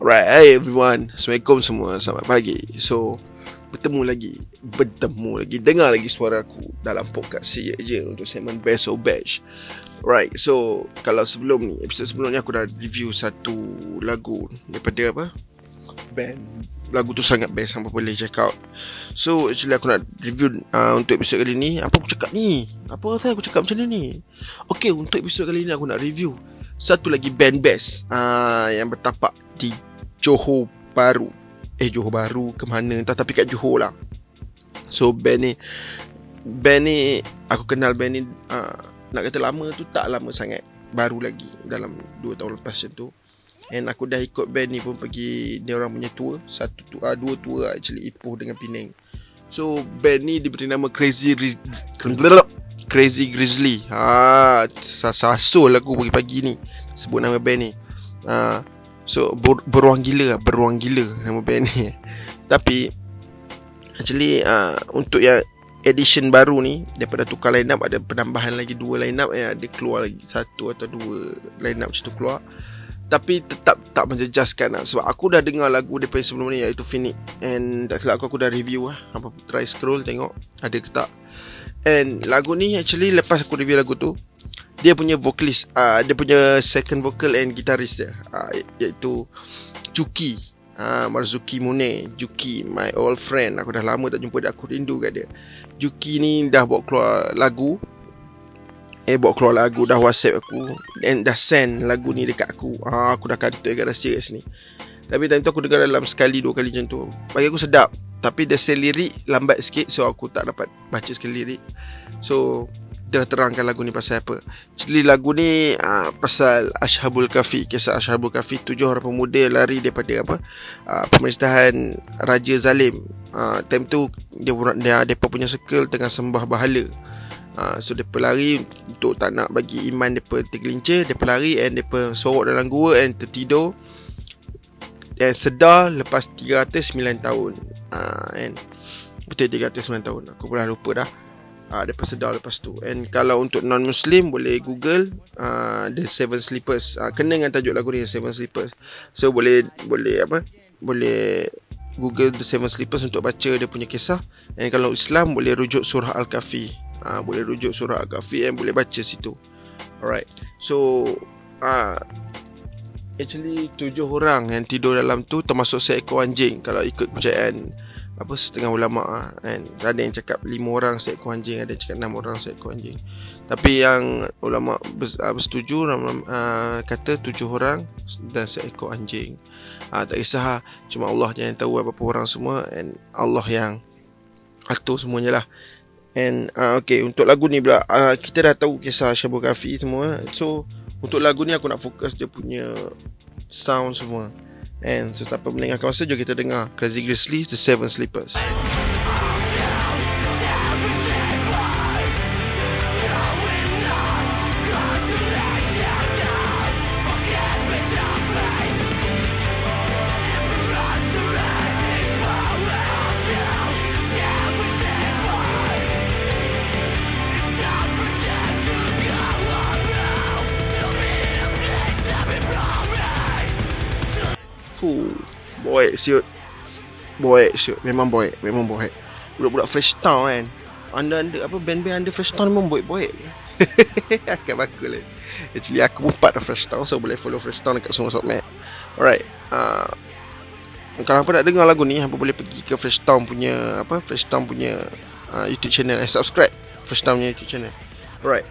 Alright, hey everyone. Assalamualaikum semua. Selamat pagi. So, bertemu lagi. Bertemu lagi. Dengar lagi suara aku dalam podcast saya je untuk segmen Best or Bash. Right, so kalau sebelum ni, episod sebelum ni aku dah review satu lagu daripada apa? Band. Lagu tu sangat best, sampai boleh check out. So, actually aku nak review uh, untuk episod kali ni. Apa aku cakap ni? Apa saya aku cakap macam ni? Okay, untuk episod kali ni aku nak review satu lagi band best uh, yang bertapak di Johor Baru Eh Johor Baru ke mana entah tapi kat Johor lah. So band ni Band ni Aku kenal band ni uh, Nak kata lama tu tak lama sangat. Baru lagi Dalam 2 tahun lepas macam tu. And aku dah ikut band ni pun pergi Dia orang punya tour. Satu tu, uh, Dua tour actually Ipoh dengan Penang. So band ni diberi nama Crazy Crazy Grizzly. Ha, Sasul aku pagi-pagi ni Sebut nama band ni. Ha, So ber, beruang gila Beruang gila Nama band ni. Tapi Actually uh, Untuk yang Edition baru ni Daripada tukar line up Ada penambahan lagi Dua line up yang Ada keluar lagi Satu atau dua Line up macam tu keluar. Tapi tetap tak menjejaskan lah. Sebab aku dah dengar lagu daripada sebelum ni Iaitu Phoenix. And tak aku, aku dah review lah. Apa try scroll tengok Ada ke tak. And lagu ni actually Lepas aku review lagu tu dia punya vokalis uh, dia punya second vocal and guitarist dia uh, iaitu Juki uh, Marzuki Mune Juki my old friend. Aku dah lama tak jumpa dia. Aku rindu kat dia. Juki ni dah bawa keluar lagu. Eh bawa keluar lagu. Dah whatsapp aku. And dah send lagu ni dekat aku. Uh, aku dah kantoi kat rasa kat sini. Tapi time tu aku dengar dalam sekali dua kali macam tu. Bagi aku sedap. Tapi dia say lirik lambat sikit so aku tak dapat baca sekali lirik. So dia terangkan lagu ni pasal apa. Jadi lagu ni uh, pasal Ashabul Kafi, kisah Ashabul Kafi tujuh orang pemuda lari daripada apa? Uh, pemerintahan Raja Zalim. Uh, time tu dia dia depa punya circle tengah sembah bahala. Uh, so depa lari untuk tak nak bagi iman depa tergelincir, depa lari and depa sorok dalam gua and tertidur. Dan sedar lepas 309 tahun. Uh, and betul 309 tahun. Aku pun dah lupa dah uh, Dia sedar lepas tu. And kalau untuk non-Muslim Boleh google uh, The Seven Sleepers. Uh, Kena dengan tajuk lagu ni The Seven Sleepers. So boleh Boleh apa? Boleh Google The Seven Sleepers Untuk baca dia punya kisah. And kalau Islam Boleh rujuk surah Al-Kahfi. Uh, Boleh rujuk surah Al-Kahfi And boleh baca situ. Alright. So uh, Actually Tujuh orang yang tidur dalam tu Termasuk seekor anjing. Kalau ikut percayaan apa setengah ulama ah kan? Ada yang cakap lima orang seekor anjing ada yang cakap enam orang seekor anjing. Tapi yang ulama ah, bersetuju uh, kata tujuh orang dan seekor anjing. Tak kisah cuma Allah yang tahu apa-apa orang semua and Allah yang atur semuanya lah. And uh, okay untuk lagu ni pula uh, kita dah tahu kisah Syabu Kafi semua. So untuk lagu ni aku nak fokus dia punya sound semua And so tanpa melengahkan masa Jom kita dengar Crazy Grizzly The Seven Sleepers Fuh, boy siut. Boy siut, memang boy, memang boy. Budak-budak Fresh Town kan. Anda anda apa band-band anda Fresh Town memang boy. Agak bagus lah. Actually aku pun part of Fresh Town so boleh follow Fresh Town dekat semua sokmat. Alright. Uh, kalau apa nak dengar lagu ni, apa boleh pergi ke Fresh Town punya apa? Fresh Town punya uh, YouTube channel. Eh, subscribe Fresh Town punya YouTube channel. Alright.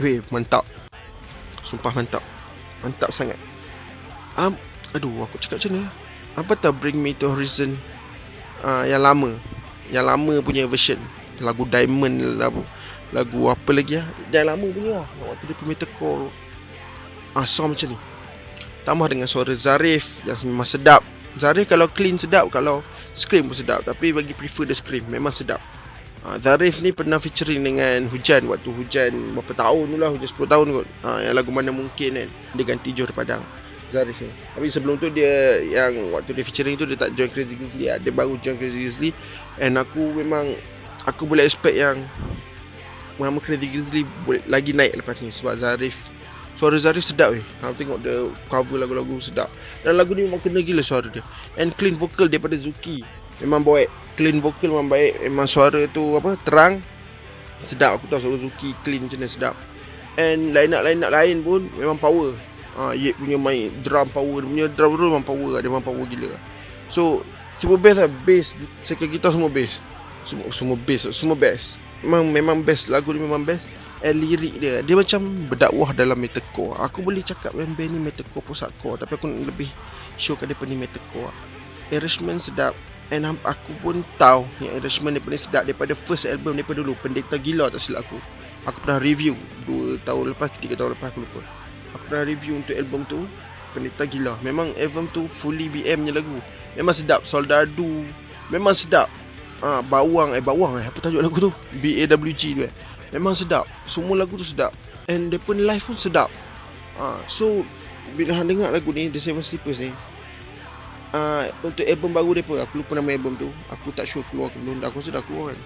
Weh, mantap. Sumpah mantap. Mantap sangat. Um, Aduh aku cakap macam mana Apa tau Bring Me To Horizon? Uh, Yang lama. Yang lama punya version. Lagu Diamond Lagu, lagu apa lagi lah Yang lama punya lah. Waktu dia punya tekor Ah song macam ni. Tambah dengan suara Zarif Yang memang sedap. Zarif kalau clean sedap Kalau scream pun sedap. Tapi bagi prefer dia scream Memang sedap. Uh, Zarif ni pernah featuring dengan Hujan. Waktu Hujan Berapa tahun tu lah. Hujan 10 tahun kot. Uh, Yang lagu mana mungkin kan. Dia ganti Johor Padang Zarif ni Tapi sebelum tu dia Yang waktu dia featuring tu Dia tak join Crazy Grizzly lah. Dia baru join Crazy Grizzly. And aku memang Aku boleh expect yang Nama Crazy Grizzly boleh Lagi naik lepas ni. Sebab Zarif Suara Zari sedap weh Aku tengok dia cover lagu-lagu sedap. Dan lagu ni memang kena gila suara dia. And clean vocal daripada Zuki. Memang baik. Clean vocal memang baik. Memang suara tu apa Terang. Sedap. Aku tahu suara Zuki clean macam mana sedap. And line-up-line lain pun Memang power ha, Yek punya main drum power punya drum tu memang power Dia memang power gila. So Semua best lah Bass Second guitar semua bass Semua, semua bass Semua best. Memang memang best Lagu ni memang best. And lirik dia Dia macam berdakwah dalam metalcore. Aku boleh cakap band, ni metalcore post-hardcore Tapi aku lebih show kat dia ni metalcore. Arrangement sedap And aku pun tahu yang arrangement dia paling sedap daripada first album daripada dulu. Pendeta Gila tak silap aku. Aku pernah review 2 tahun lepas, 3 tahun lepas aku lupa Aku pernah review untuk album tu Pendeta Gila. Memang album tu fully BM nya lagu. Memang sedap Soldadu. Memang sedap. Ah, Bawang eh bawang eh Apa tajuk lagu tu? B-A-W-G tu eh. Memang sedap. Semua lagu tu sedap. And dia pun live pun sedap. Ah, So Bila hang dengar lagu ni The Seven Sleepers ni uh, Untuk album baru dia pun Aku lupa nama album tu. Aku tak sure keluar ke belum Aku rasa dah keluar kan.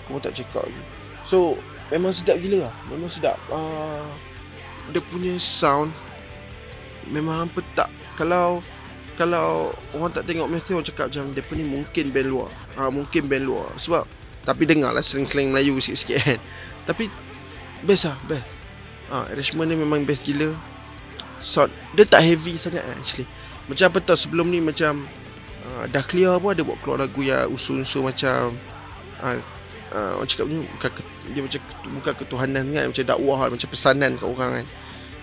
Aku pun tak check out lagi. So Memang sedap gila lah. Memang sedap. Uh, Dia punya sound Memang hampa tak Kalau Kalau Orang tak tengok Matthew Orang cakap macam Dia ni mungkin band luar. Uh, Mungkin band luar. Sebab tapi dengar lah slang-slang Melayu sikit-sikit kan. Tapi Best lah Best. Ha, Arrangement dia memang best gila. Sound Dia tak heavy sangat actually. Macam apa tau sebelum ni macam uh, Dah clear pun ada buat keluar lagu yang Unsur-unsur macam uh, uh, Orang cakap ni bukan, Dia macam Bukan ketuhanan kan Macam dakwah Macam pesanan kat orang kan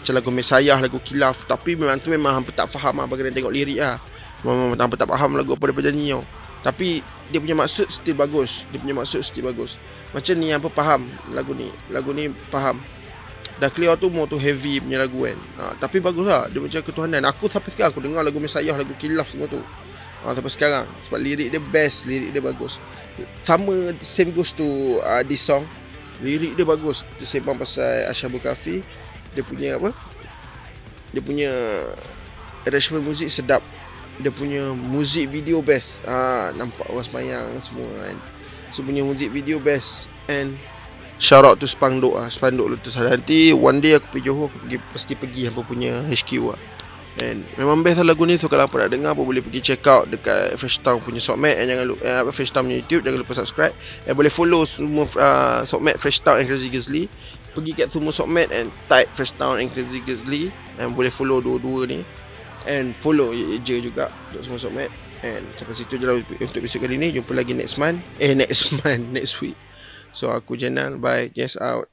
Macam lagu Mesayah Lagu Kilaf Tapi memang tu memang Hampa tak faham lah Bagaimana tengok lirik lah Memang hampa tak faham lagu apa dia berjanji tau tapi dia punya maksud still bagus. Dia punya maksud still bagus. Macam ni apa faham lagu ni. Lagu ni faham. Dah clear tu more tu heavy punya lagu kan. Ha, tapi bagus lah. Dia macam ketuhanan. Aku sampai sekarang aku dengar lagu Mesayah, lagu Kilaf semua tu. Ha, sampai sekarang. Sebab lirik dia best. Lirik dia bagus. Sama same goes to uh, this song. Lirik dia bagus. Dia sembang pasal Ashabul Kafi. Dia punya apa? Dia punya arrangement muzik sedap. Dia punya muzik video best. Ah nampak orang semayang semua kan. So punya muzik video best. And shout out to Spanduk. Ah Spanduk Lotus nanti one day aku pergi Johor aku pergi pasti pergi apa punya HQ ah And memang best lah lagu ni So kalau apa nak dengar pun boleh pergi check out Dekat Fresh Town punya Sockmat And jangan lupa eh, Fresh Town punya YouTube Jangan lupa subscribe. And boleh follow semua uh, Sockmat Fresh Town and Crazy Grizzly. Pergi kat semua Sockmat And type Fresh Town and Crazy Grizzly. And boleh follow dua-dua ni. And follow je juga Untuk semua sobat And sampai situ je lah Untuk episode kali ni. Jumpa lagi next month. Eh next month Next week. So aku Jenal. Bye. Yes out